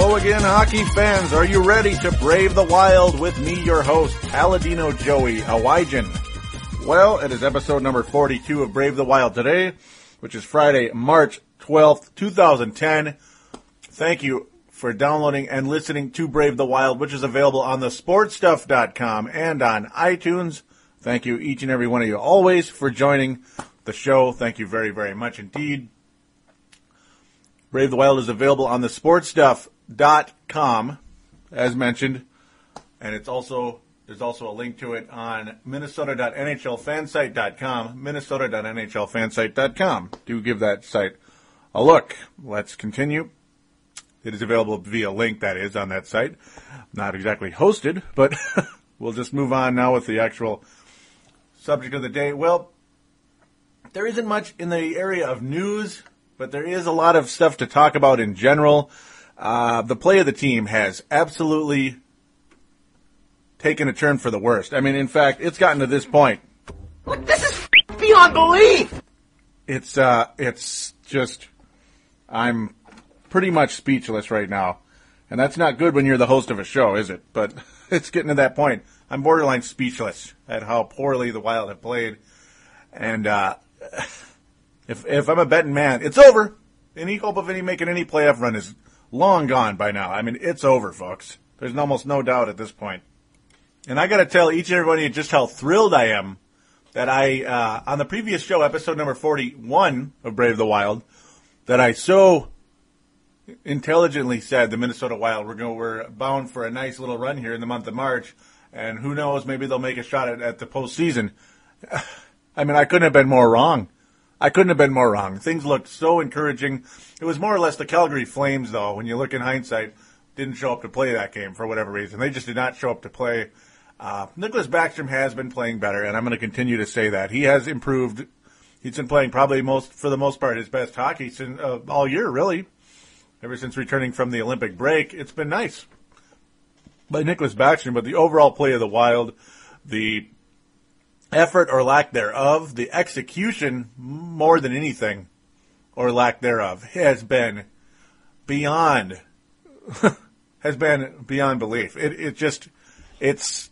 Hello again, hockey fans. Are you ready to brave the wild with me, your host, Paladino Joey Awajan? Well, it is episode number 42 of Brave the Wild today, which is Friday, March 12th, 2010. Thank you for downloading and listening to Brave the Wild, which is available on the sportstuff.com and on iTunes. Thank you each and every one of you always for joining the show. Thank you very, very much indeed. Brave the Wild is available on the sportstuff.com, as mentioned, and it's also there's also a link to it on minnesota.nhlfansite.com, minnesota.nhlfansite.com. Do give that site a look. Let's continue. It is available via link that is on that site. Not exactly hosted, but we'll just move on now with the actual subject of the day. Well, there isn't much in the area of news but there is a lot of stuff to talk about in general. Uh, the play of the team has absolutely taken a turn for the worst. I mean, in fact, it's gotten to this point. Look, this is beyond belief. It's uh, it's just, I'm pretty much speechless right now, and that's not good when you're the host of a show, is it? But it's getting to that point. I'm borderline speechless at how poorly the Wild have played, and uh, if if I'm a betting man, it's over. Any hope of any making any playoff run is long gone by now. I mean, it's over, folks. There's almost no doubt at this point. And I got to tell each and every one of you just how thrilled I am that I uh, on the previous show, episode number 41 of Brave the Wild, that I so intelligently said the Minnesota Wild we're going we're bound for a nice little run here in the month of March, and who knows, maybe they'll make a shot at, at the postseason. I mean, I couldn't have been more wrong. I couldn't have been more wrong. Things looked so encouraging. It was more or less the Calgary Flames, though, when you look in hindsight, didn't show up to play that game for whatever reason. They just did not show up to play. Uh, Nicholas Backstrom has been playing better, and I'm going to continue to say that. He has improved. He's been playing probably most, for the most part, his best hockey since, uh, all year, really. Ever since returning from the Olympic break, it's been nice by Nicholas Backstrom, but the overall play of the Wild, the effort or lack thereof, the execution more than anything or lack thereof has been beyond has been beyond belief. It it just it's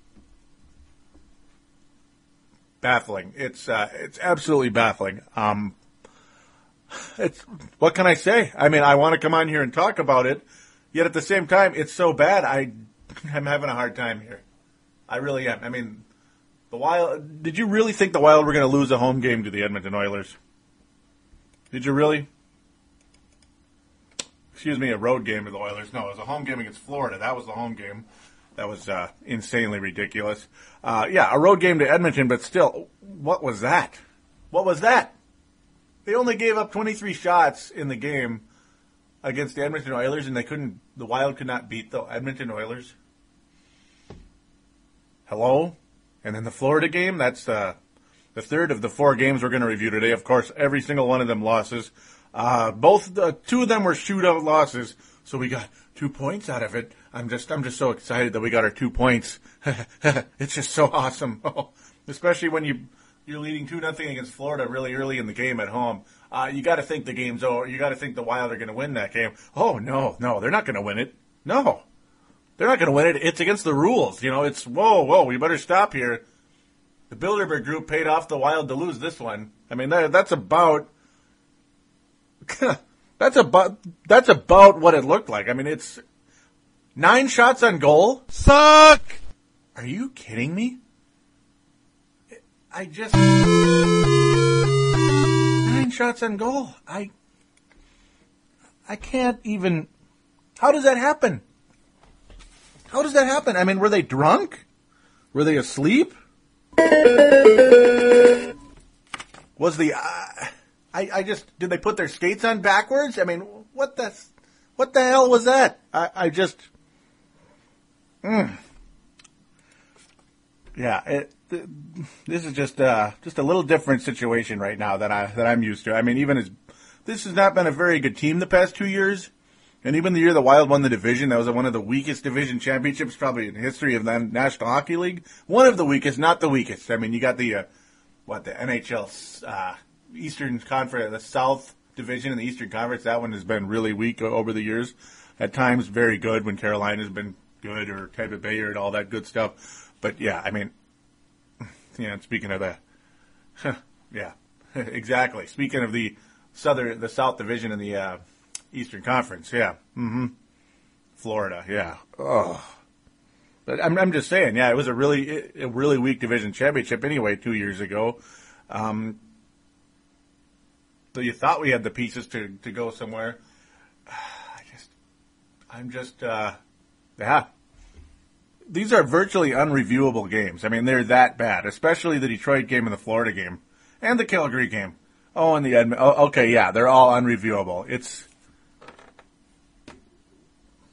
baffling. It's uh, it's absolutely baffling. Um, it's what can I say? I mean, I want to come on here and talk about it, yet at the same time, it's so bad. I am having a hard time here. I really am. I mean, the Wild. Did you really think the Wild were going to lose a home game to the Edmonton Oilers? Did you really? Excuse me, a road game to the Oilers. No, it was a home game against Florida. That was the home game. That was uh, insanely ridiculous. Uh, yeah, a road game to Edmonton, but still, what was that? What was that? They only gave up 23 shots in the game against the Edmonton Oilers, and they couldn't. The Wild could not beat the Edmonton Oilers. Hello. And then the Florida game, that's uh, the third of the four games we're going to review today. Of course, every single one of them losses. Uh, both the two of them were shootout losses. So we got two points out of it. I'm just, I'm just so excited that we got our two points. it's just so awesome. Especially when you, you're leading two nothing against Florida really early in the game at home. Uh, you got to think the game's over. You got to think the Wild are going to win that game. Oh no, no, they're not going to win it. No, they're not going to win it. It's against the rules. You know, it's whoa, whoa. We better stop here. The Bilderberg Group paid off the Wild to lose this one. I mean, that, that's about that's about that's about what it looked like. I mean, it's nine shots on goal. Suck. Are you kidding me? I just nine shots on goal. I I can't even. How does that happen? How does that happen? I mean, were they drunk? Were they asleep? Was the uh, I, I just did they put their skates on backwards? I mean, what the what the hell was that? I, I just mm. yeah, it, this is just uh, just a little different situation right now that I that I'm used to. I mean, even as this has not been a very good team the past two years, and even the year the Wild won the division, that was one of the weakest division championships probably in the history of the National Hockey League. One of the weakest, not the weakest. I mean, you got the uh, what the NHL uh, Eastern Conference, the South Division in the Eastern Conference. That one has been really weak over the years. At times, very good when Carolina's been good or Tampa Bay and all that good stuff. But yeah, I mean, yeah. Speaking of that, yeah, exactly. Speaking of the Southern, the South Division in the uh, Eastern Conference, yeah. Mm-hmm. Florida, yeah. Oh. But I'm, I'm just saying, yeah, it was a really, a really weak division championship anyway two years ago. Um, so you thought we had the pieces to, to go somewhere. I just, I'm just, uh, yeah. These are virtually unreviewable games. I mean, they're that bad, especially the Detroit game and the Florida game and the Calgary game. Oh, and the Edmund. Oh, okay, yeah, they're all unreviewable. It's.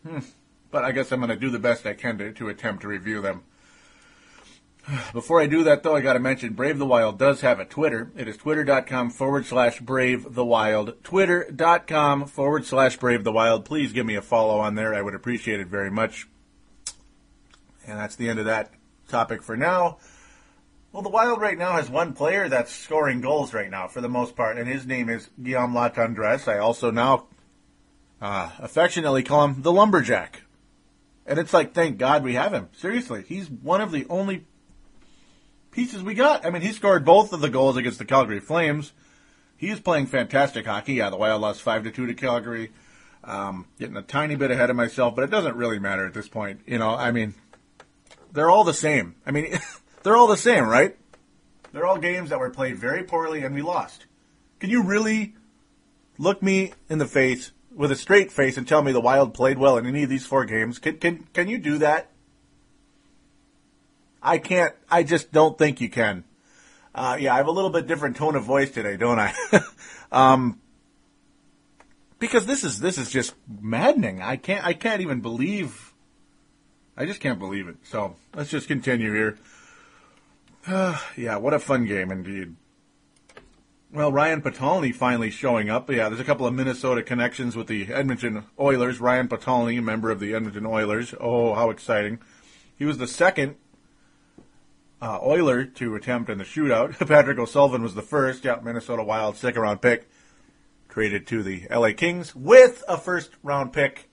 Hmm. But I guess I'm going to do the best I can to, to attempt to review them. Before I do that, though, I got to mention Brave the Wild does have a Twitter. It is twitter.com forward slash Brave the Wild. Twitter.com forward slash Brave the Wild. Please give me a follow on there. I would appreciate it very much. And that's the end of that topic for now. Well, the Wild right now has one player that's scoring goals right now for the most part, and his name is Guillaume Latendresse. I also now uh, affectionately call him the Lumberjack. And it's like, thank God we have him. Seriously, he's one of the only pieces we got. I mean, he scored both of the goals against the Calgary Flames. He is playing fantastic hockey. Yeah, the Wild lost five to two to Calgary. Um, getting a tiny bit ahead of myself, but it doesn't really matter at this point. You know, I mean, they're all the same. I mean, they're all the same, right? They're all games that were played very poorly and we lost. Can you really look me in the face with a straight face and tell me the Wild played well in any of these four games? Can can can you do that? I can't. I just don't think you can. Uh, yeah, I have a little bit different tone of voice today, don't I? um, because this is this is just maddening. I can't I can't even believe. I just can't believe it. So let's just continue here. Uh, yeah, what a fun game indeed. Well, Ryan Potulny finally showing up. Yeah, there's a couple of Minnesota connections with the Edmonton Oilers. Ryan Potulny, a member of the Edmonton Oilers. Oh, how exciting! He was the second uh, Oiler to attempt in the shootout. Patrick O'Sullivan was the first. Yeah, Minnesota Wild second round pick traded to the LA Kings with a first round pick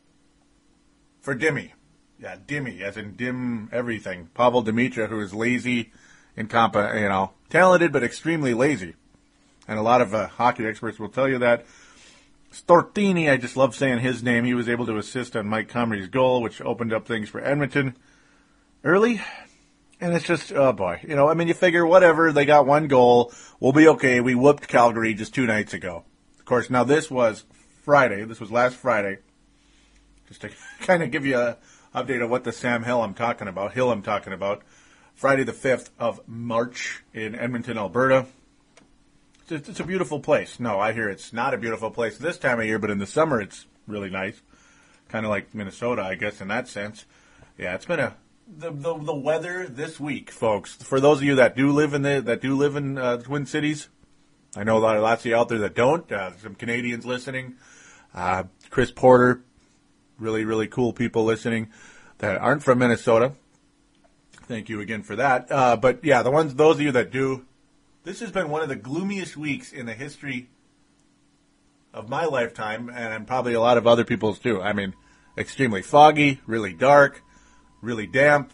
for Dimmy. Yeah, Dimmy, as in dim everything. Pavol Demitra, who is lazy, incompetent, you know, talented but extremely lazy. And a lot of uh, hockey experts will tell you that. Stortini, I just love saying his name. He was able to assist on Mike Comrie's goal, which opened up things for Edmonton early. And it's just, oh boy, you know, I mean, you figure whatever, they got one goal, we'll be okay. We whooped Calgary just two nights ago. Of course, now this was Friday. This was last Friday. Just to kind of give you an update of what the Sam Hill I'm talking about, Hill I'm talking about. Friday the 5th of March in Edmonton, Alberta. It's, a beautiful place. No, I hear it's not a beautiful place this time of year, but in the summer it's really nice. Kind of like Minnesota, I guess, in that sense. Yeah, it's been a the, the, the weather this week, folks. For those of you that do live in the that do live in uh, Twin Cities, I know a lot of lots of you out there that don't. Uh, some Canadians listening. Uh, Chris Porter, really, really cool people listening that aren't from Minnesota. Thank you again for that. Uh, but yeah, the ones, those of you that do, this has been one of the gloomiest weeks in the history of my lifetime, and probably a lot of other people's too. I mean, extremely foggy, really dark, really damp,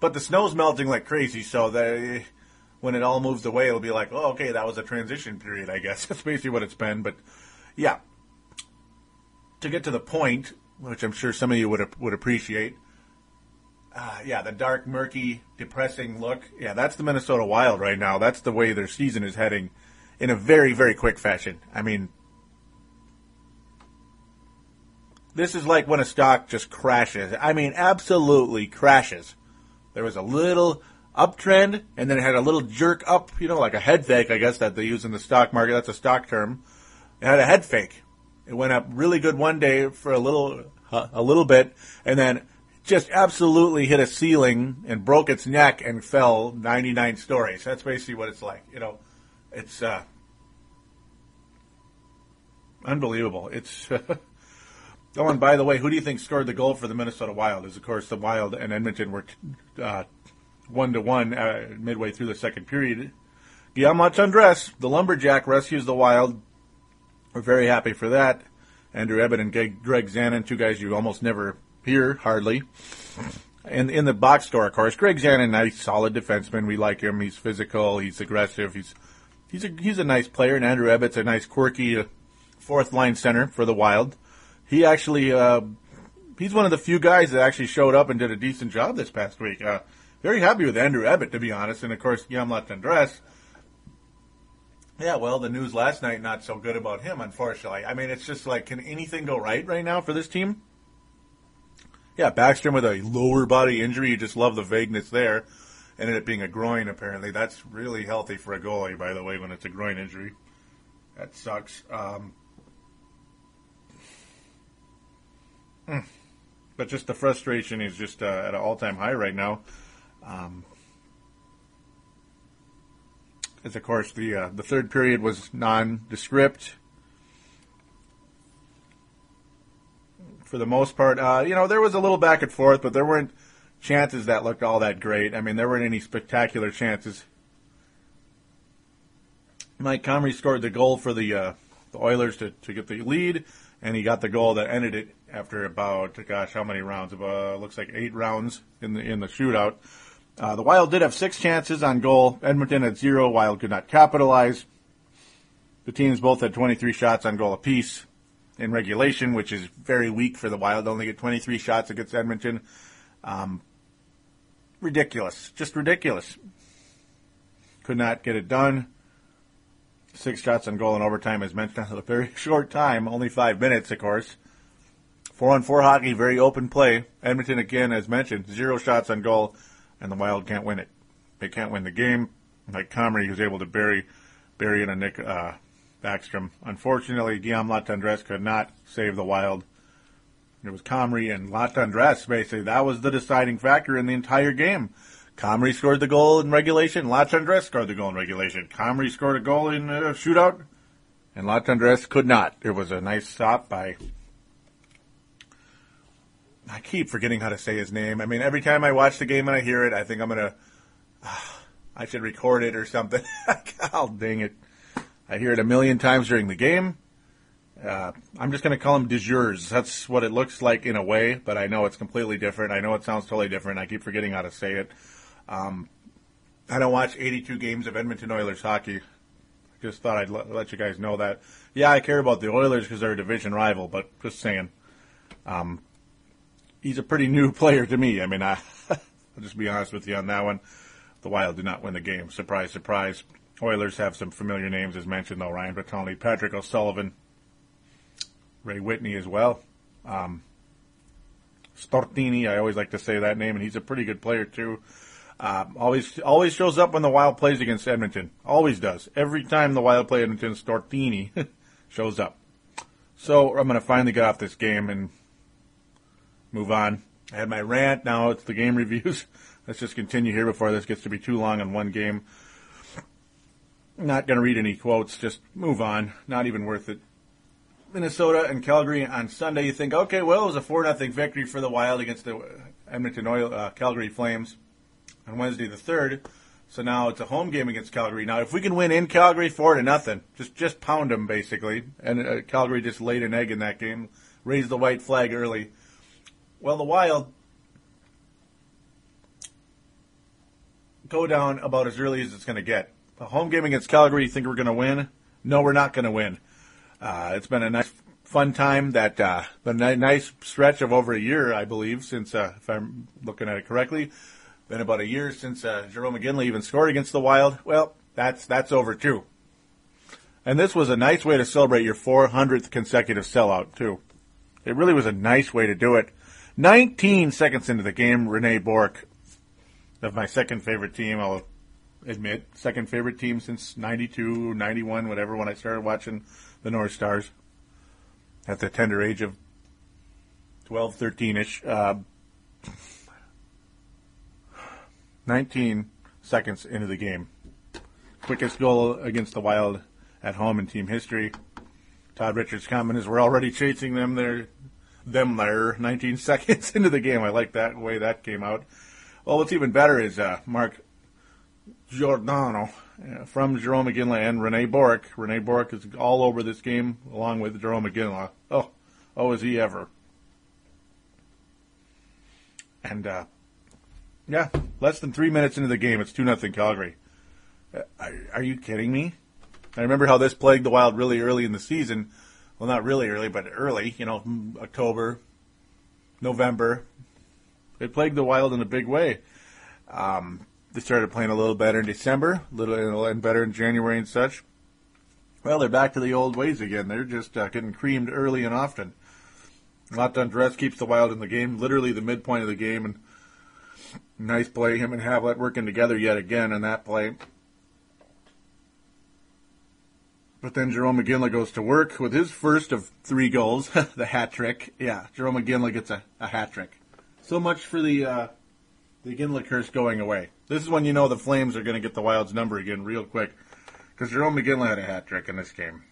but the snow's melting like crazy, so that when it all moves away, it'll be like, oh, okay, that was a transition period, I guess. That's basically what it's been. But yeah, to get to the point, which I'm sure some of you would would appreciate. Uh, yeah, the dark, murky, depressing look. Yeah, that's the Minnesota Wild right now. That's the way their season is heading in a very, very quick fashion. I mean, this is like when a stock just crashes. I mean, absolutely crashes. There was a little uptrend, and then it had a little jerk up, you know, like a head fake, I guess, that they use in the stock market. That's a stock term. It had a head fake. It went up really good one day for a little, a little bit, and then just absolutely hit a ceiling and broke its neck and fell 99 stories. That's basically what it's like. You know, it's uh, unbelievable. It's. oh, and by the way, who do you think scored the goal for the Minnesota Wild? Is of course the Wild and Edmonton were one to one midway through the second period. Guillaume Latendresse, the lumberjack, rescues the Wild. We're very happy for that. Andrew Ebbett and Greg Zanon, two guys you almost never hear hardly. And in the box score, of course, Greg Zanon, nice, solid defenseman. We like him. He's physical. He's aggressive. He's he's a he's a nice player. And Andrew Ebbett's a nice, quirky uh, fourth line center for the Wild. He actually uh, he's one of the few guys that actually showed up and did a decent job this past week. Uh, very happy with Andrew Ebbett, to be honest, and of course Guillaume Latendresse. Yeah, well, the news last night not so good about him, unfortunately. I mean, it's just like, can anything go right right now for this team? Yeah, Backstrom with a lower body injury. You just love the vagueness there. Ended up being a groin, apparently. That's really healthy for a goalie, by the way, when it's a groin injury. That sucks. Um, hmm. but just the frustration is just uh, at an all-time high right now. Um, as of course the uh, the third period was nondescript for the most part. Uh, you know, there was a little back and forth, but there weren't chances that looked all that great. I mean, there weren't any spectacular chances. Mike Comrie scored the goal for the uh, the Oilers to, to get the lead, and he got the goal that ended it after about gosh, how many rounds? About looks like eight rounds in the in the shootout. Uh, the Wild did have six chances on goal. Edmonton had zero. Wild could not capitalize. The teams both had 23 shots on goal apiece in regulation, which is very weak for the Wild. only get 23 shots against Edmonton. Um, ridiculous. Just ridiculous. Could not get it done. Six shots on goal in overtime, as mentioned, a very short time, only five minutes, of course. Four on four hockey, very open play. Edmonton, again, as mentioned, zero shots on goal and the Wild can't win it. They can't win the game. Like Comrie, was able to bury bury in a Nick uh, Backstrom. Unfortunately, Guillaume Latendresse could not save the Wild. It was Comrie and Latendresse, basically. That was the deciding factor in the entire game. Comrie scored the goal in regulation. Latendresse scored the goal in regulation. Comrie scored a goal in a shootout, and Latendresse could not. It was a nice stop by I keep forgetting how to say his name. I mean, every time I watch the game and I hear it, I think I'm gonna. Uh, I should record it or something. oh, dang it! I hear it a million times during the game. Uh, I'm just gonna call him de jures. That's what it looks like in a way, but I know it's completely different. I know it sounds totally different. I keep forgetting how to say it. Um, I don't watch 82 games of Edmonton Oilers hockey. Just thought I'd let, let you guys know that. Yeah, I care about the Oilers because they're a division rival, but just saying. Um, he's a pretty new player to me. I mean, I, I'll just be honest with you on that one. The Wild did not win the game. Surprise, surprise. Oilers have some familiar names, as mentioned, though. Ryan Bertoni, Patrick O'Sullivan, Ray Whitney as well. Um, Stortini, I always like to say that name, and he's a pretty good player, too. Uh, always, always shows up when the Wild plays against Edmonton. Always does. Every time the Wild play Edmonton, Stortini shows up. So I'm going to finally get off this game and move on. I had my rant. Now it's the game reviews. Let's just continue here before this gets to be too long on one game. Not going to read any quotes. Just move on. Not even worth it. Minnesota and Calgary on Sunday, you think, okay, well, it was a 4 nothing victory for the Wild against the Edmonton Oil, uh, Calgary Flames on Wednesday the 3rd. So now it's a home game against Calgary. Now, if we can win in Calgary, 4 to nothing, just just pound them, basically. And uh, Calgary just laid an egg in that game, raised the white flag early. Well, the Wild go down about as early as it's going to get. A home game against Calgary, you think we're going to win? No, we're not going to win. Uh, it's been a nice, fun time. That uh, been a nice stretch of over a year, I believe, since uh, if I'm looking at it correctly, been about a year since uh, Jarome Iginla even scored against the Wild. Well, that's that's over too. And this was a nice way to celebrate your 400th consecutive sellout too. It really was a nice way to do it. 19 seconds into the game, Rene Bourque of my second favorite team. I'll admit, second favorite team since 92, 91, whatever, when I started watching the North Stars at the tender age of 12, 13 ish. Uh, 19 seconds into the game. Quickest goal against the Wild at home in team history. Todd Richards' comment is we're already chasing them there, them there, 19 seconds into the game. I like that way that came out. Well, what's even better is uh, Mark Giordano from Jarome Iginla and Rene Bourque. Rene Bourque is all over this game along with Jarome Iginla. Oh, oh, is he ever? And uh, yeah, less than three minutes into the game, it's two nothing Calgary. Uh, are, are you kidding me? I remember how this plagued the Wild really early in the season. Well, not really early, but early. You know, October, November, it plagued the Wild in a big way. Um, they started playing a little better in December, a little and better in January and such. Well, they're back to the old ways again. They're just uh, getting creamed early and often. Latendresse keeps the Wild in the game, literally the midpoint of the game, and nice play. Him and Havlat working together yet again in that play. But then Jarome Iginla goes to work with his first of three goals, the hat trick. Yeah, Jarome Iginla gets a, a hat trick. So much for the uh, the Iginla curse going away. This is when you know the Flames are going to get the Wild's number again real quick, because Jarome Iginla had a hat trick in this game.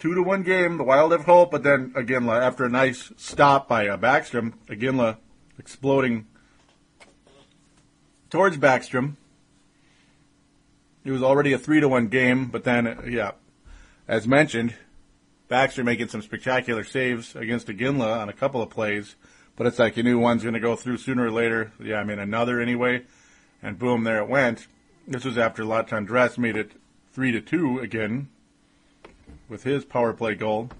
Two to one game, the Wild have hope, but then Iginla, after a nice stop by uh, Backstrom, Iginla exploding towards Backstrom. It was already a three to one game, but then, yeah, as mentioned, Backstrom making some spectacular saves against Iginla on a couple of plays, but it's like you knew one's going to go through sooner or later. Yeah, I mean another anyway, and boom, there it went. This was after Latendresse made it three to two again with his power play goal.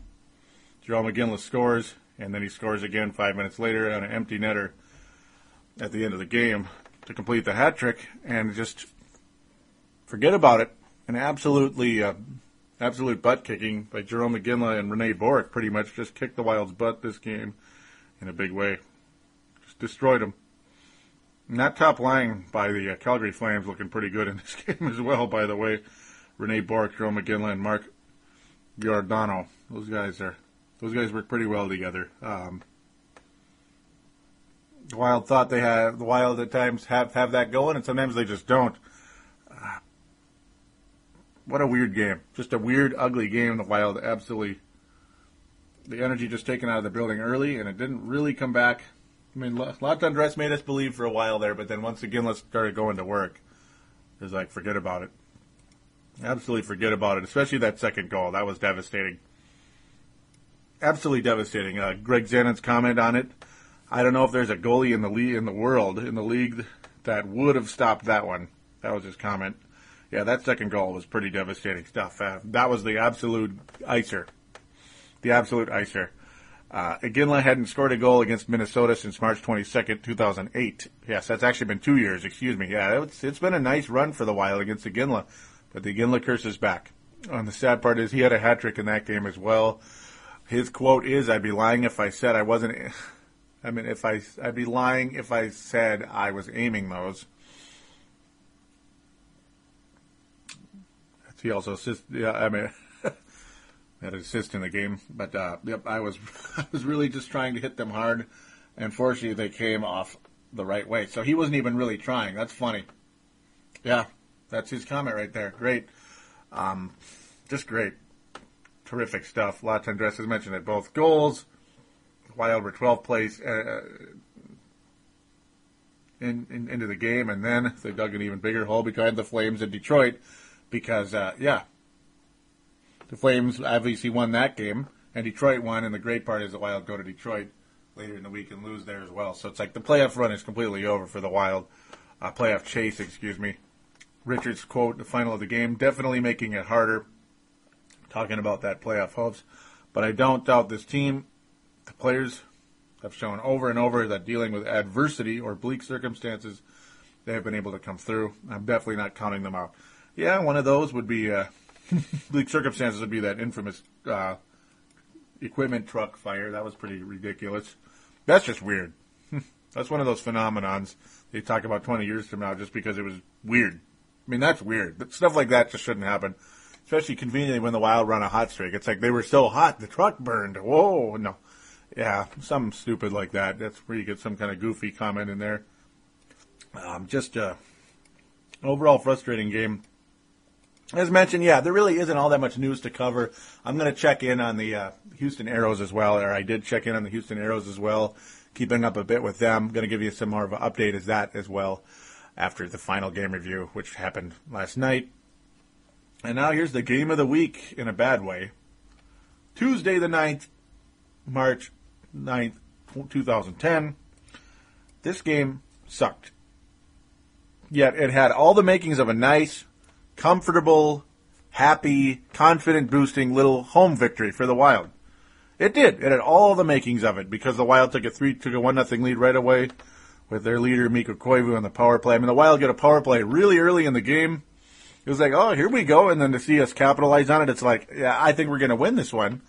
Jarome Iginla scores, and then he scores again five minutes later on an empty netter at the end of the game to complete the hat trick, and just forget about it. An absolutely uh, absolute butt kicking by Jarome Iginla and Rene Bourque pretty much just kicked the Wild's butt this game in a big way. Just destroyed them. And that top line by the uh, Calgary Flames looking pretty good in this game as well, by the way. Rene Jarome Iginla, and Mark Giordano. Those guys are, those guys work pretty well together. Um, the Wild thought they had, the Wild at times have, have that going, and sometimes they just don't what a weird game. Just a weird, ugly game. The Wild absolutely the energy just taken out of the building early, and it didn't really come back. I mean, Latendresse made us believe for a while there, but then once again, let's started going to work. It was like, forget about it. Absolutely forget about it, especially that second goal. That was devastating. Absolutely devastating. Uh, Greg Zanon's comment on it. I don't know if there's a goalie in the league, in the world, in the league that would have stopped that one. That was his comment yeah, that second goal was pretty devastating stuff. Uh, that was the absolute icer. The absolute icer. Uh, hadn't scored a goal against Minnesota since March 22nd, 2008. Yes, that's actually been two years, excuse me. Yeah, it's, it's been a nice run for the while against Iginla, but the Iginla curse is back. And the sad part is he had a hat trick in that game as well. His quote is, I'd be lying if I said I wasn't, I mean, if I, I'd be lying if I said I was aiming those. He also assists. Yeah, I mean, had assist in the game. But uh, yep, I was I was really just trying to hit them hard, and fortunately they came off the right way. So he wasn't even really trying. That's funny. Yeah, that's his comment right there. Great. Um, just great. Terrific stuff. Latendresse has mentioned it. Both goals. Wild were 12th place uh, in, in, into the game, and then they dug an even bigger hole behind the Flames in Detroit because, uh, yeah, the Flames obviously won that game, and Detroit won, and the great part is the Wild go to Detroit later in the week and lose there as well. So it's like the playoff run is completely over for the Wild. Uh, playoff chase, excuse me. Richards quote, the final of the game, definitely making it harder. Talking about that playoff hopes. But I don't doubt this team, the players have shown over and over that dealing with adversity or bleak circumstances, they have been able to come through. I'm definitely not counting them out. Yeah, one of those would be uh, bleak circumstances would be that infamous uh, equipment truck fire. That was pretty ridiculous. That's just weird. that's one of those phenomenons they talk about 20 years from now just because it was weird. I mean, that's weird. But stuff like that just shouldn't happen. Especially conveniently when the Wild run a hot streak. It's like they were so hot, the truck burned. Whoa, no. Yeah, something stupid like that. That's where you get some kind of goofy comment in there. Um, just a overall frustrating game. As mentioned, yeah, there really isn't all that much news to cover. I'm going to check in on the uh, Houston Aeros as well, or I did check in on the Houston Aeros as well, keeping up a bit with them. I'm Going to give you some more of an update as that as well after the final game review, which happened last night. And now here's the game of the week in a bad way. Tuesday the 9th, March 9th, 2010. This game sucked. Yet it had all the makings of a nice, comfortable, happy, confident boosting little home victory for the Wild. It did. It had all the makings of it because the Wild took a three took a one nothing lead right away with their leader Mikko Koivu on the power play. I mean the Wild get a power play really early in the game. It was like, oh, here we go, and then to see us capitalize on it, it's like, yeah, I think we're to win this one.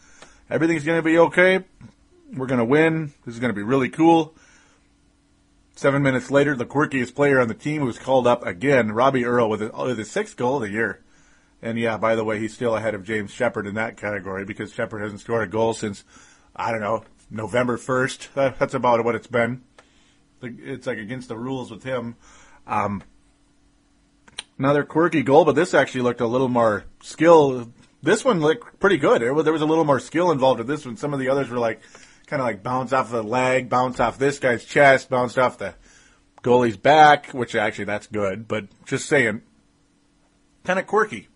Everything's to be okay. We're to win. This is to be really cool. Seven minutes later, the quirkiest player on the team was called up again, Robbie Earl, with his, with his sixth goal of the year. And yeah, by the way, he's still ahead of James Sheppard in that category because Sheppard hasn't scored a goal since, I don't know, November 1st. That's about what it's been. It's like against the rules with him. Um, another quirky goal, but this actually looked a little more skill. This one looked pretty good. There was, there was a little more skill involved with this one. Some of the others were like, kind of like bounce off the leg, bounce off this guy's chest, bounced off the goalie's back, which actually that's good, but just saying, kind of quirky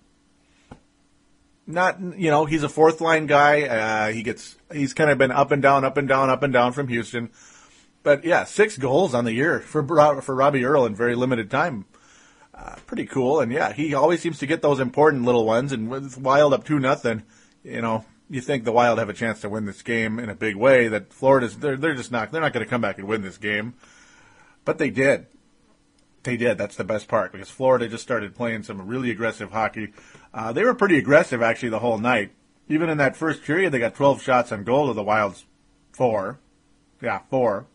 not you know he's a fourth line guy. Uh, he gets he's kind of been up and down, up and down, up and down from Houston. But yeah, six goals on the year for for Robbie Earl in very limited time. Uh, pretty cool, and yeah, he always seems to get those important little ones. And with Wild up two nothing, you know, you think the Wild have a chance to win this game in a big way. That Florida's they're they're just not they're not going to come back and win this game, but they did. They did. That's the best part because Florida just started playing some really aggressive hockey. Uh, they were pretty aggressive actually the whole night. Even in that first period, they got 12 shots on goal to the Wild's four. Yeah, four.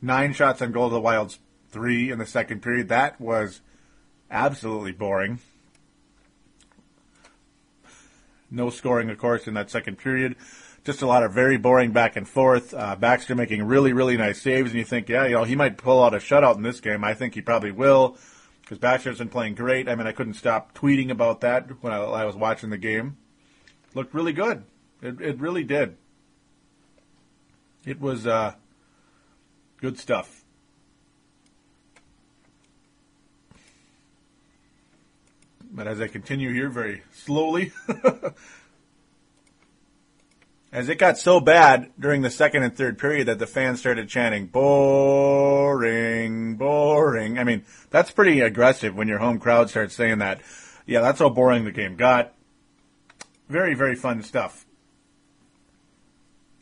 Nine shots on goal to the Wild's three in the second period. That was absolutely boring. No scoring, of course, in that second period. Just a lot of very boring back and forth. Uh, Backstrom making really, really nice saves, and you think, yeah, you know, he might pull out a shutout in this game. I think he probably will because Backstrom's been playing great. I mean, I couldn't stop tweeting about that when I, I was watching the game. Looked really good. It, it really did. It was uh, good stuff. But as I continue here very slowly, as it got so bad during the second and third period that the fans started chanting, boring, boring. I mean, that's pretty aggressive when your home crowd starts saying that. Yeah, that's how boring the game got. Very, very fun stuff.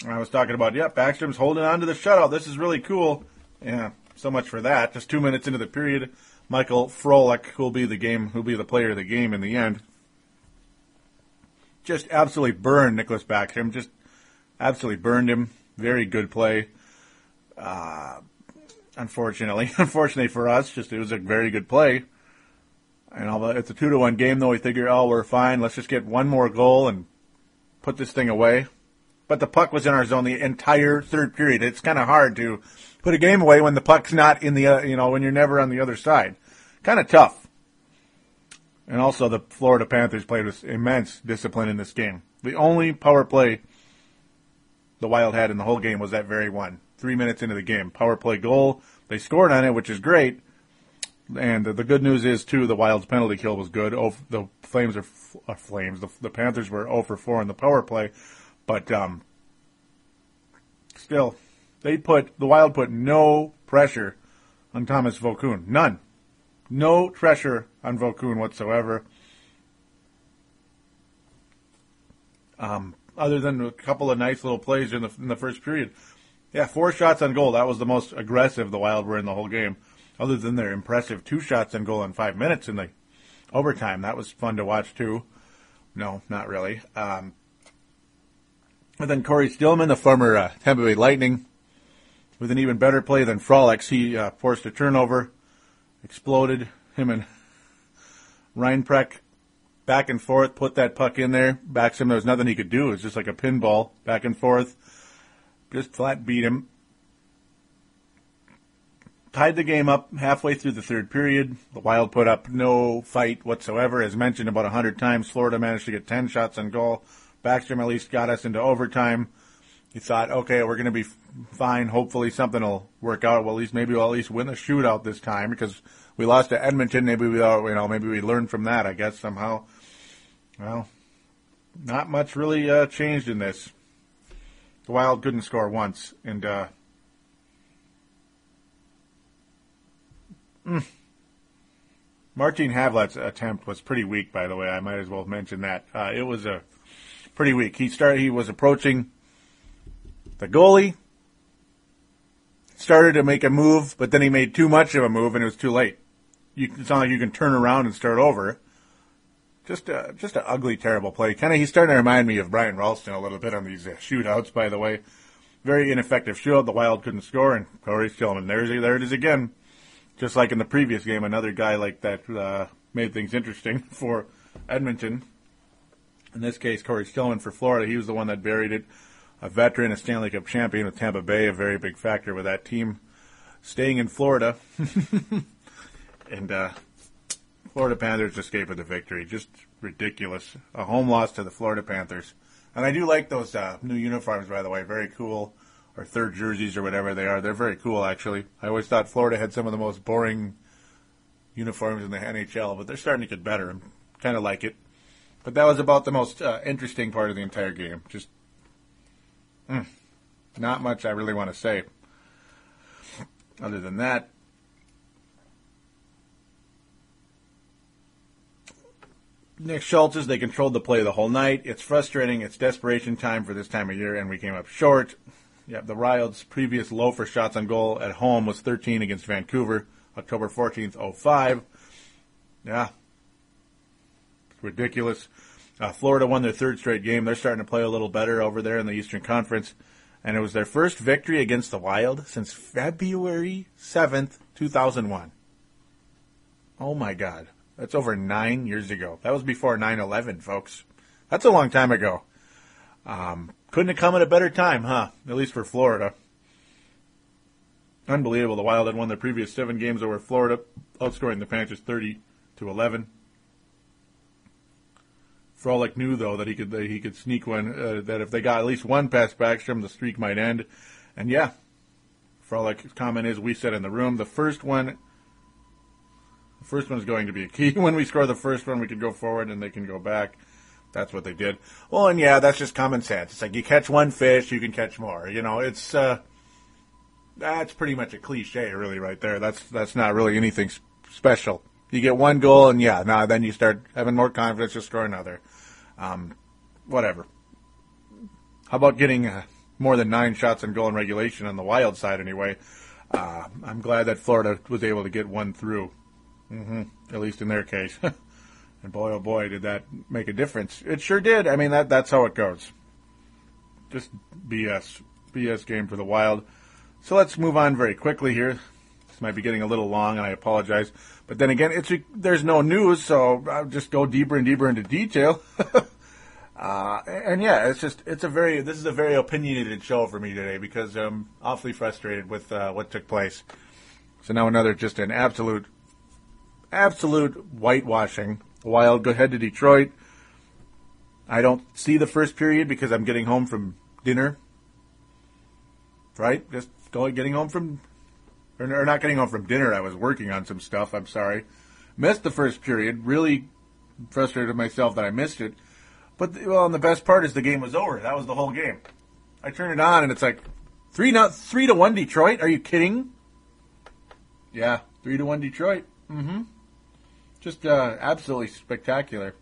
I was talking about, yep, yeah, Backstrom's holding on to the shutout. This is really cool. Yeah, so much for that. Just two minutes into the period, Michael Frolik, who'll be the game, who'll be the player of the game in the end, just absolutely burned Nicholas Backstrom. Just absolutely burned him. Very good play. Uh, unfortunately, unfortunately for us, just it was a very good play. And although it's a two to one game, though, we figure, oh, we're fine. Let's just get one more goal and put this thing away. But the puck was in our zone the entire third period. It's kind of hard to put a game away when the puck's not in the, uh, you know, when you're never on the other side. Kind of tough. And also, the Florida Panthers played with immense discipline in this game. The only power play the Wild had in the whole game was that very one. Three minutes into the game, power play goal. They scored on it, which is great. And the good news is too, the Wild's penalty kill was good. Oh, the Flames are uh, Flames. The, the, Panthers were 0 for 4 in the power play, but um, still, they put the Wild put no pressure on Thomas Vokoun. None. No pressure on Vokoun whatsoever. Um, other than a couple of nice little plays in the in the first period. Yeah, four shots on goal. That was the most aggressive the Wild were in the whole game. Other than their impressive two shots on goal in five minutes in the overtime, that was fun to watch too. No, not really. Um, and then Cory Stillman, the former uh, Tampa Bay Lightning, with an even better play than Frolik's, he uh, forced a turnover, exploded him and Reinprecht back and forth, put that puck in there, backs him. There was nothing he could do. It was just like a pinball, back and forth. Just flat beat him. Tied the game up halfway through the third period. The Wild put up no fight whatsoever. As mentioned about 100 times, Florida managed to get 10 shots on goal. Backstrom at least got us into overtime. He thought, okay, we're going to be fine. Hopefully something will work out. Well, at least maybe we'll at least win the shootout this time because we lost to Edmonton. Maybe we, you know, maybe we learned from that. I guess somehow. Well, not much really uh, changed in this. The Wild couldn't score once, and uh, mm, Martin Havlat's attempt was pretty weak. By the way, I might as well mention that uh, it was a pretty weak. He started. He was approaching the goalie, started to make a move, but then he made too much of a move, and it was too late. You, it's not like you can turn around and start over. Just a, just an ugly, terrible play. Kind of, he's starting to remind me of Brian Rolston a little bit on these uh, shootouts. By the way, very ineffective shootout. The Wild couldn't score, and Cory Stillman. There's there it is again. Just like in the previous game, another guy like that uh, made things interesting for Edmonton. In this case, Cory Stillman for Florida. He was the one that buried it. A veteran, a Stanley Cup champion with Tampa Bay, a very big factor with that team staying in Florida. and uh, Florida Panthers escape with a victory. Just ridiculous. A home loss to the Florida Panthers. And I do like those uh, new uniforms, by the way. Very cool. Or third jerseys or whatever they are. They're very cool, actually. I always thought Florida had some of the most boring uniforms in the NHL, but they're starting to get better. I kind of like it. But that was about the most uh, interesting part of the entire game. Just mm, not much I really want to say. Other than that, Nick Schultz's, they controlled the play the whole night. It's frustrating. It's desperation time for this time of year, and we came up short. Yeah, the Wild's previous low for shots on goal at home was 13 against Vancouver, October 14th, 05. Yeah. Ridiculous. Uh, Florida won their third straight game. They're starting to play a little better over there in the Eastern Conference. And it was their first victory against the Wild since February 7th, 2001. Oh my God. That's over nine years ago. That was before 9-11, folks. That's a long time ago. Um, couldn't have come at a better time, huh? At least for Florida. Unbelievable. The Wild had won their previous seven games over Florida, outscoring the Panthers 30 to 11. Frolik knew though that he could that he could sneak one. Uh, that if they got at least one pass Backstrom, the streak might end. And yeah, Frolik's comment is: we said in the room the first one the first one is going to be a key. When we score the first one, we can go forward and they can go back. That's what they did. Well, and yeah, that's just common sense. It's like you catch one fish, you can catch more. You know, it's uh, that's pretty much a cliche, really, right there. That's that's not really anything special. You get one goal, and yeah, now then you start having more confidence to score another. Um, whatever. How about getting uh, more than nine shots on goal in regulation on the Wild side, anyway? Uh, I'm glad that Florida was able to get one through. Mm-hmm. At least in their case. and boy, oh boy, did that make a difference. It sure did. I mean, that that's how it goes. Just BS. BS game for the Wild. So let's move on very quickly here. Might be getting a little long, and I apologize. But then again, it's there's no news, so I'll just go deeper and deeper into detail. uh, and yeah, it's just it's a very this is a very opinionated show for me today because I'm awfully frustrated with uh, what took place. So now another just an absolute absolute whitewashing Wild go ahead to Detroit. I don't see the first period because I'm getting home from dinner. Right? Just going, getting home from, or, or not getting home from dinner. I was working on some stuff. I'm sorry. Missed the first period. Really frustrated myself that I missed it. But well, and the best part is the game was over. That was the whole game. I turn it on and it's like three not three to one Detroit. Are you kidding? Yeah, three to one Detroit. Mm-hmm. Just uh, absolutely spectacular.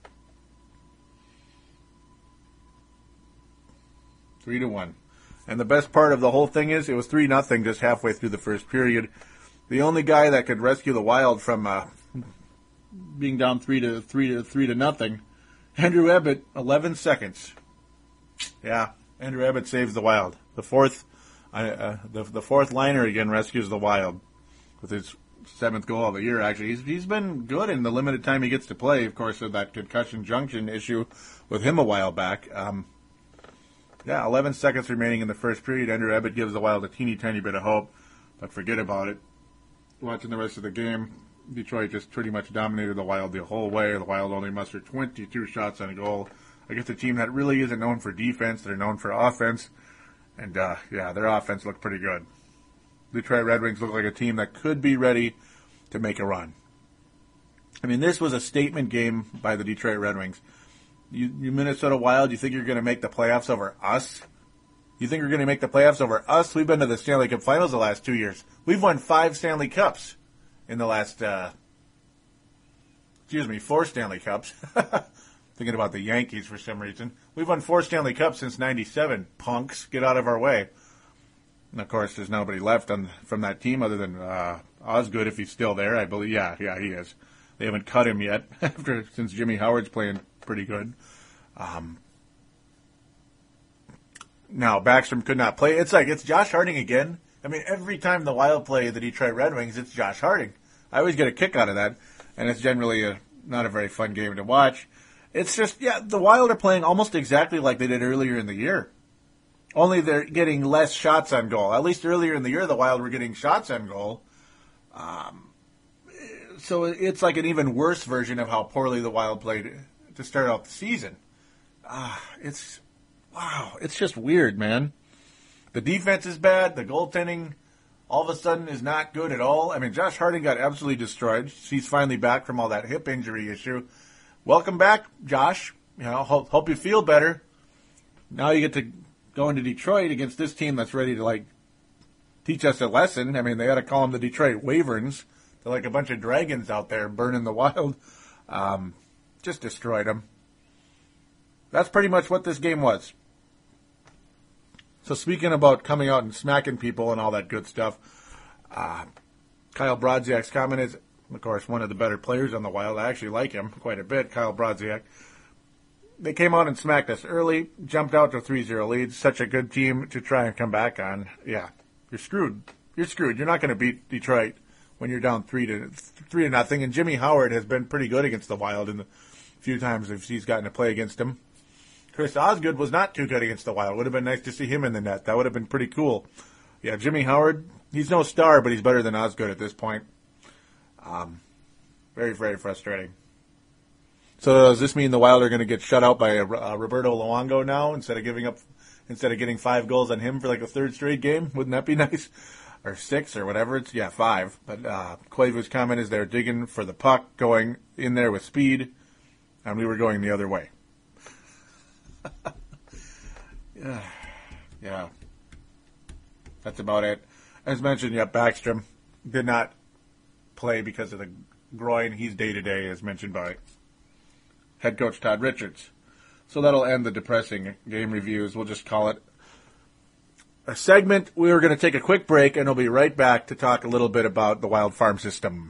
Three to one. And the best part of the whole thing is it was three nothing just halfway through the first period. The only guy that could rescue the Wild from uh, being down three to three to three to nothing, Andrew Ebbett, eleven seconds. Yeah, Andrew Ebbett saves the Wild. The fourth, uh, the the fourth liner again rescues the Wild with his seventh goal of the year. Actually, he's he's been good in the limited time he gets to play. Of course, of that concussion junction issue with him a while back. Um, yeah, 11 seconds remaining in the first period. Andrew Ebbett gives the Wild a teeny tiny bit of hope, but forget about it. Watching the rest of the game, Detroit just pretty much dominated the Wild the whole way. The Wild only mustered 22 shots on goal I against a team that really isn't known for defense. They're known for offense. And, uh, yeah, their offense looked pretty good. Detroit Red Wings look like a team that could be ready to make a run. I mean, this was a statement game by the Detroit Red Wings. You, you Minnesota Wild, you think you're going to make the playoffs over us? You think you're going to make the playoffs over us? We've been to the Stanley Cup Finals the last two years. We've won five Stanley Cups in the last, uh, excuse me, four Stanley Cups. Thinking about the Yankees for some reason. We've won four Stanley Cups since '97. Punks, get out of our way. And of course, there's nobody left on from that team other than uh, Osgood, if he's still there. I believe. Yeah, yeah, he is. They haven't cut him yet after since Jimmy Howard's playing pretty good. Um, now Backstrom could not play. It's like it's Josh Harding again. I mean, every time the Wild play the Detroit Red Wings, it's Josh Harding. I always get a kick out of that, and it's generally a, not a very fun game to watch. It's just, yeah, the Wild are playing almost exactly like they did earlier in the year. Only they're getting less shots on goal. At least earlier in the year, the Wild were getting shots on goal. Um, so it's like an even worse version of how poorly the Wild played to start off the season. Ah, it's wow, it's just weird, man. The defense is bad. The goaltending, all of a sudden, is not good at all. I mean, Josh Harding got absolutely destroyed. He's finally back from all that hip injury issue. Welcome back, Josh. You know, hope, hope you feel better. Now you get to go into Detroit against this team that's ready to like teach us a lesson. I mean, they had to call them the Detroit Wyverns. They're like a bunch of dragons out there burning the wild. Um, just destroyed them. That's pretty much what this game was. So speaking about coming out and smacking people and all that good stuff, uh, Kyle Brodziak's comment is, of course, one of the better players on the Wild. I actually like him quite a bit, Kyle Brodziak they came out and smacked us early, jumped out to 3-0 leads. Such a good team to try and come back on. Yeah, you're screwed. You're screwed. You're not going to beat Detroit when you're down three to three to nothing. And Jimmy Howard has been pretty good against the Wild in the few times if he's gotten to play against him. Chris Osgood was not too good against the Wild. Would have been nice to see him in the net. That would have been pretty cool. Yeah, Jimmy Howard. He's no star, but he's better than Osgood at this point. Um, very, very frustrating. So does this mean the Wild are going to get shut out by uh, Roberto Luongo now instead of giving up, instead of getting five goals on him for like a third straight game? Wouldn't that be nice? Or six or whatever. It's yeah, five. But uh, Koivu's comment is they're digging for the puck, going in there with speed, and we were going the other way. yeah, yeah. That's about it. As mentioned, yeah, Backstrom did not play because of the groin. He's day to day, as mentioned by head coach Todd Richards. So that'll end the depressing game reviews. We'll just call it a segment. We're going to take a quick break and we'll be right back to talk a little bit about the wild farm system.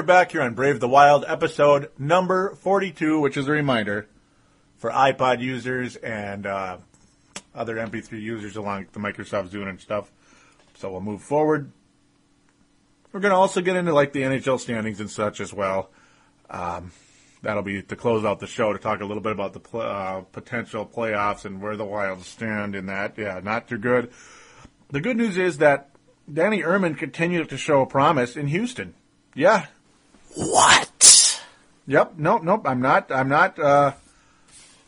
Are back here on Brave the Wild, episode number 42, which is a reminder for iPod users and uh, other MP3 users along the Microsoft Zune and stuff. So we'll move forward. We're going to also get into like the NHL standings and such as well. Um, that'll be to close out the show to talk a little bit about the pl- uh, potential playoffs and where the Wild stand in that. Yeah, not too good. The good news is that Danny Irmen continues to show promise in Houston. Yeah. What? Yep. Nope. Nope. I'm not. I'm not. Uh,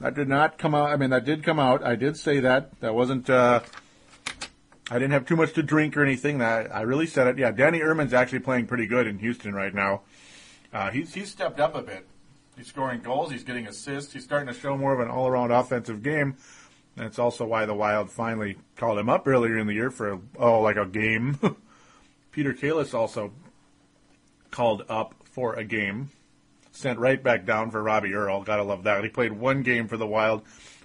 that did not come out. I mean, that did come out. I did say that. That wasn't. Uh, I didn't have too much to drink or anything. That I really said it. Yeah, Danny Irmen's actually playing pretty good in Houston right now. Uh, he's he's stepped up a bit. He's scoring goals. He's getting assists. He's starting to show more of an all-around offensive game. That's also why the Wild finally called him up earlier in the year for oh like a game. Peter Kalus also called up for a game, sent right back down for Robbie Earl. Gotta love that. He played one game for the Wild.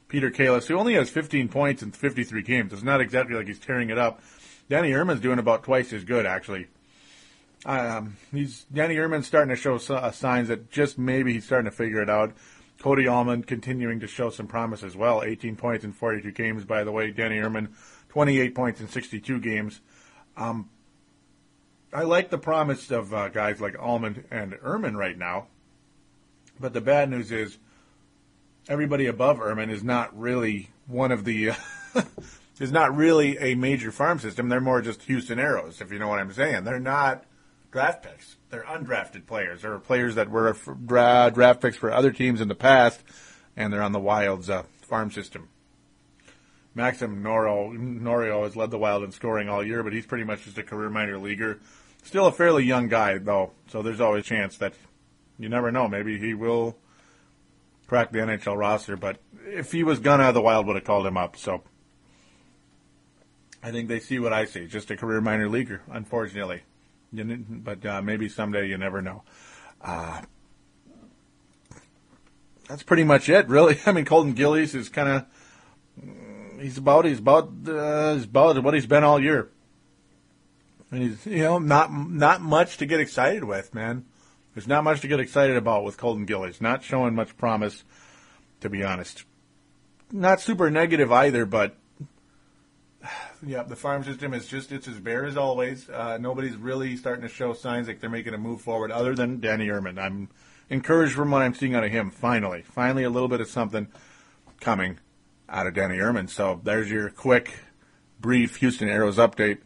Peter Kalus, who only has 15 points in 53 games, it's not exactly like he's tearing it up. Danny Irmen's doing about twice as good, actually. Um, he's Danny Irmen's starting to show uh, signs that just maybe he's starting to figure it out. Cody Almond continuing to show some promise as well. 18 points in 42 games, by the way. Danny Irmen, 28 points in 62 games. Um, I like the promise of uh, guys like Almond and Irmen right now. But the bad news is everybody above Irmen is not really one of the. Uh, is not really a major farm system. They're more just Houston Aeros, if you know what I'm saying. They're not draft picks. They're undrafted players. They're players that were draft picks for other teams in the past, and they're on the Wild's uh, farm system. Maxim Noreau, Noreau has led the Wild in scoring all year, but he's pretty much just a career minor leaguer. Still a fairly young guy, though, so there's always a chance that you never know. Maybe he will crack the NHL roster, but if he was gonna, the Wild would have called him up. So I think they see what I see, just a career minor leaguer, unfortunately but uh, maybe someday you never know. Uh, that's pretty much it, really. I mean, Colton Gillies is kind of he's about he's about uh, he's about what he's been all year, and he's you know not not much to get excited with, man. There's not much to get excited about with Colton Gillies. Not showing much promise, to be honest. Not super negative either, but yeah, the farm system is just it's as bare as always. Uh, nobody's really starting to show signs like they're making a move forward, other than Danny Irmen. I'm encouraged from what I'm seeing out of him. Finally, finally, a little bit of something coming out of Danny Irmen. So there's your quick, brief Houston Aeros update.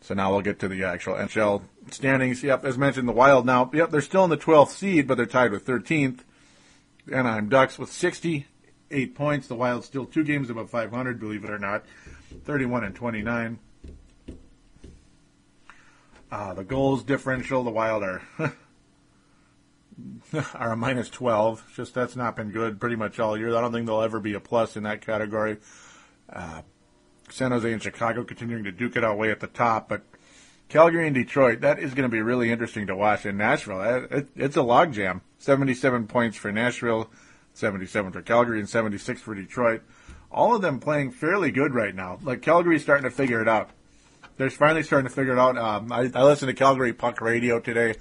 So now we'll get to the actual NHL standings. Yep, as mentioned, the Wild now. Yep, they're still in the 12th seed, but they're tied with 13th. Anaheim Ducks with 68 points. The Wild still two games above 500, believe it or not. 31 and 29. Uh, the goals differential, the Wild are are a minus 12. Just that's not been good pretty much all year. I don't think they'll ever be a plus in that category. Uh, San Jose and Chicago continuing to duke it out way at the top, but Calgary and Detroit, that is going to be really interesting to watch. In Nashville, it, it, it's a logjam. 77 points for Nashville, 77 for Calgary, and 76 for Detroit all of them playing fairly good right now. Like Calgary's starting to figure it out. They're finally starting to figure it out. Um, I, I listened to Calgary Puck Radio today.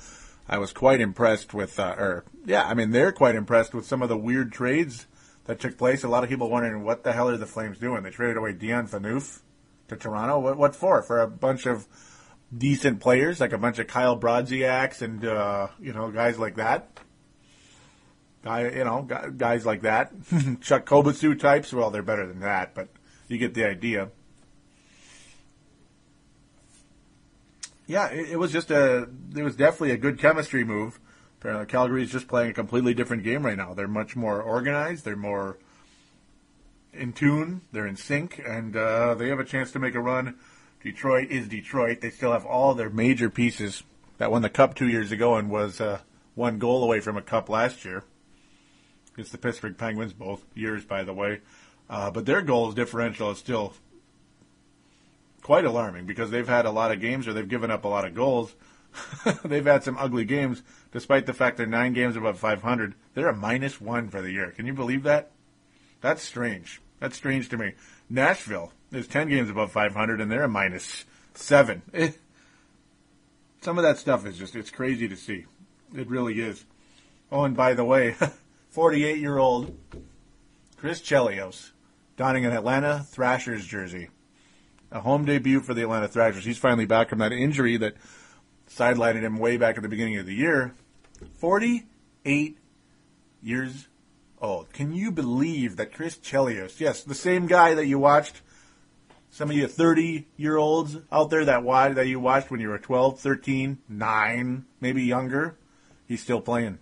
I was quite impressed with, uh, or yeah, I mean they're quite impressed with some of the weird trades that took place. A lot of people wondering what the hell are the Flames doing? They traded away Dion Phaneuf to Toronto. What, what for? For a bunch of decent players, like a bunch of Kyle Brodziaks and uh, you know guys like that. Guy, you know, guys like that, Chuck Kobasew types. Well, they're better than that, but you get the idea. Yeah, it, it was just a. It was definitely a good chemistry move. Uh, Calgary is just playing a completely different game right now. They're much more organized. They're more in tune. They're in sync, and uh, they have a chance to make a run. Detroit is Detroit. They still have all their major pieces that won the cup two years ago and was uh, one goal away from a cup last year It's the Pittsburgh Penguins, both years, by the way. Uh, but their goals differential is still quite alarming because they've had a lot of games where they've given up a lot of goals. they've had some ugly games, despite the fact they're nine games above 500. They're a minus one for the year. Can you believe that? That's strange. That's strange to me. Nashville is 10 games above 500 and they're a minus seven. Some of that stuff is just, it's crazy to see. It really is. Oh, and by the way, 48 year old Chris Chelios donning an Atlanta Thrashers jersey. A home debut for the Atlanta Thrashers. He's finally back from that injury that sidelined him way back at the beginning of the year. 48 years old. Can you believe that Chris Chelios, yes, the same guy that you watched, some of you 30 year olds out there that watch, that you watched when you were 12, 13, 9, maybe younger, he's still playing.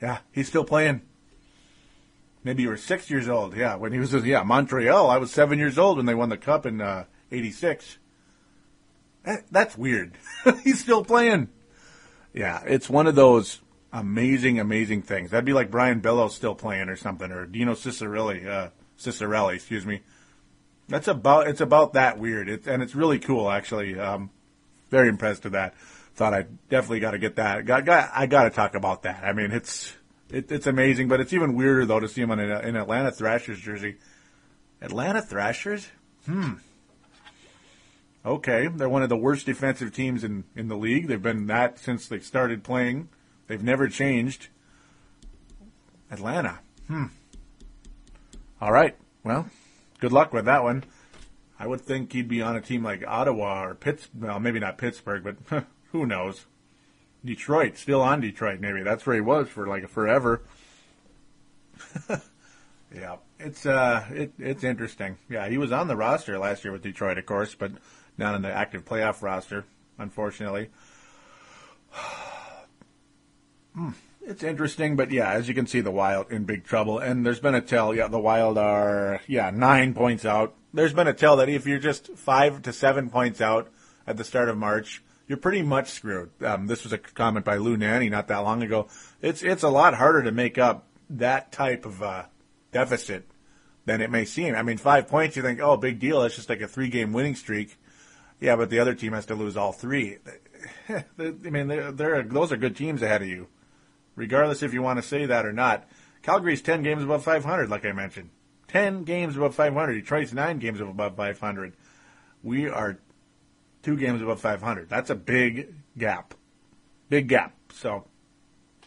Yeah, he's still playing. Maybe you were six years old. Yeah, when he was yeah Montreal, I was seven years old when they won the cup in uh, '86. That, that's weird. he's still playing. Yeah, it's one of those amazing, amazing things. That'd be like Brian Bellows still playing or something, or Dino Ciccarelli, uh, Ciccarelli, excuse me. That's about it's about that weird, and it's really cool actually. Um, very impressed with that. Thought I definitely got to get that. Got, got I got to talk about that. I mean, it's it, it's amazing, but it's even weirder though to see him in an Atlanta Thrashers jersey. Atlanta Thrashers? Hmm. Okay, they're one of the worst defensive teams in, in the league. They've been that since they started playing. They've never changed. Atlanta. Hmm. All right. Well, good luck with that one. I would think he'd be on a team like Ottawa or Pittsburgh. Well, maybe not Pittsburgh, but who knows? Detroit, still on Detroit, maybe. That's where he was for like forever. yeah, it's uh, it, it's interesting. Yeah, he was on the roster last year with Detroit, of course, but not on the active playoff roster, unfortunately. Hmm, it's interesting, but yeah, as you can see, the Wild in big trouble, and there's been a tell. Yeah, the Wild are yeah nine points out. There's been a tell that if you're just five to seven points out at the start of March, you're pretty much screwed. Um, this was a comment by Lou Nanne not that long ago. It's it's a lot harder to make up that type of uh, deficit than it may seem. I mean, five points, you think, oh, big deal. It's just like a three game winning streak. Yeah, but the other team has to lose all three. I mean, they're, they're, those are good teams ahead of you, regardless if you want to say that or not. Calgary's 10 games above 500, like I mentioned. 10 games above 500. Detroit's 9 games above 500. We are two games above 500. That's a big gap. Big gap. So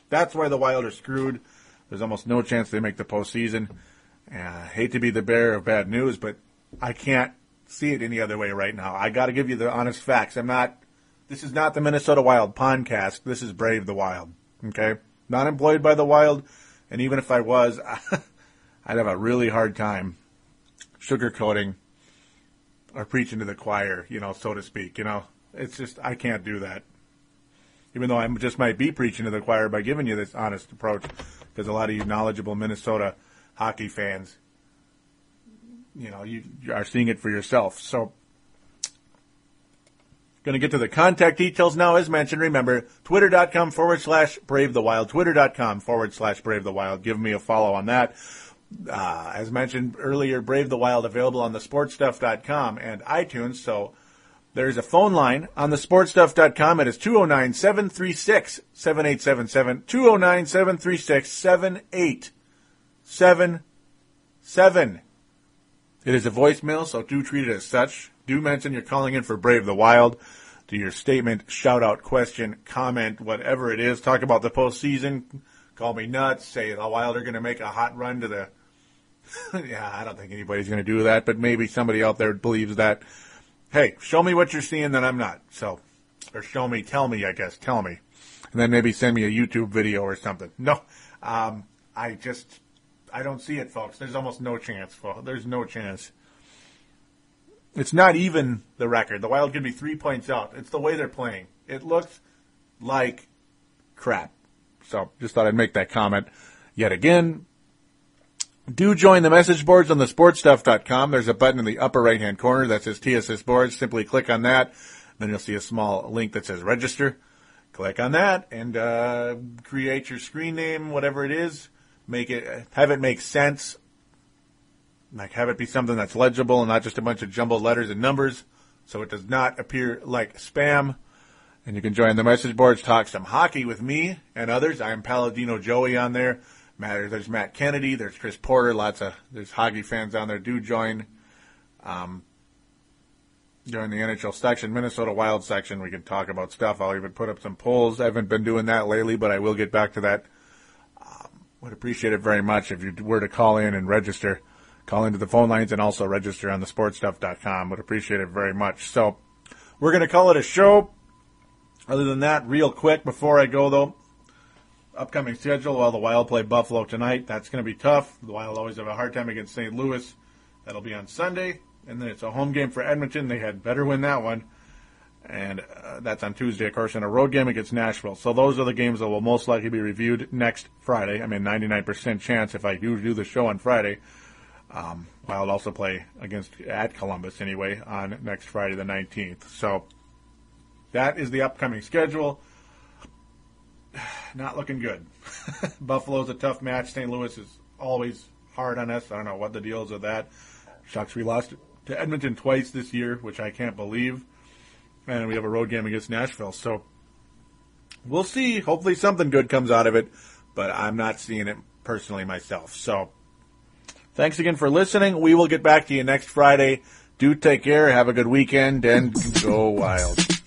that's why the Wild are screwed. There's almost no chance they make the postseason. Uh, I hate to be the bearer of bad news, but I can't see it any other way right now. I got to give you the honest facts. I'm not. This is not the Minnesota Wild podcast. This is Brave the Wild. Okay, not employed by the Wild, and even if I was, I'd have a really hard time sugarcoating or preaching to the choir, you know, so to speak. You know, it's just I can't do that. Even though I just might be preaching to the choir by giving you this honest approach, because a lot of you knowledgeable Minnesota hockey fans you know, you are seeing it for yourself. So, going to get to the contact details now. As mentioned, remember, twitter.com forward slash brave the wild, twitter.com forward slash brave the wild. Give me a follow on that. Uh, as mentioned earlier, Brave the Wild available on the sportstuff.com and iTunes. So there's a phone line on the sportstuff.com. It is 209 736 7877. 209 736 7877. It is a voicemail, so do treat it as such. Do mention you're calling in for Brave the Wild. Do your statement, shout out, question, comment, whatever it is. Talk about the postseason. Call me nuts. Say the Wild are going to make a hot run to the. yeah, I don't think anybody's going to do that, but maybe somebody out there believes that. Hey, show me what you're seeing that I'm not. So, or show me, tell me, I guess, tell me. And then maybe send me a YouTube video or something. No, um, I just I don't see it, folks. There's almost no chance. Folks. There's no chance. It's not even the record. The Wild could be three points out. It's the way they're playing. It looks like crap. So just thought I'd make that comment yet again. Do join the message boards on the sportstuff.com. There's a button in the upper right hand corner that says TSS boards. Simply click on that. Then you'll see a small link that says register. Click on that and uh, create your screen name, whatever it is make it have it make sense. Like have it be something that's legible and not just a bunch of jumbled letters and numbers, so it does not appear like spam. And you can join the message boards, talk some hockey with me and others. I am Paladino Joey on there. There's Matt Kennedy, there's Chris Porter, lots of there's hockey fans on there. Do join. Um, during the NHL section, Minnesota Wild section, we can talk about stuff. I'll even put up some polls. I haven't been doing that lately, but I will get back to that would appreciate it very much if you were to call in and register. Call into the phone lines and also register on the sportstuff.com. Would appreciate it very much. So we're going to call it a show. Other than that, real quick before I go though, upcoming schedule. Well, the Wild play Buffalo tonight. That's going to be tough. The Wild always have a hard time against St. Louis. That'll be on Sunday. And then it's a home game for Edmonton. They had better win that one. And uh, that's on Tuesday, of course, and a road game against Nashville. So those are the games that will most likely be reviewed next Friday. I mean, 99% chance if I do do the show on Friday. Um, Wild also play against at Columbus anyway on next Friday, the 19th. So that is the upcoming schedule. Not looking good. Buffalo's a tough match. St. Louis is always hard on us. I don't know what the deal is with that. Shucks, we lost to Edmonton twice this year, which I can't believe. And we have a road game against Nashville. So we'll see. Hopefully something good comes out of it, but I'm not seeing it personally myself. So thanks again for listening. We will get back to you next Friday. Do take care. Have a good weekend and go wild.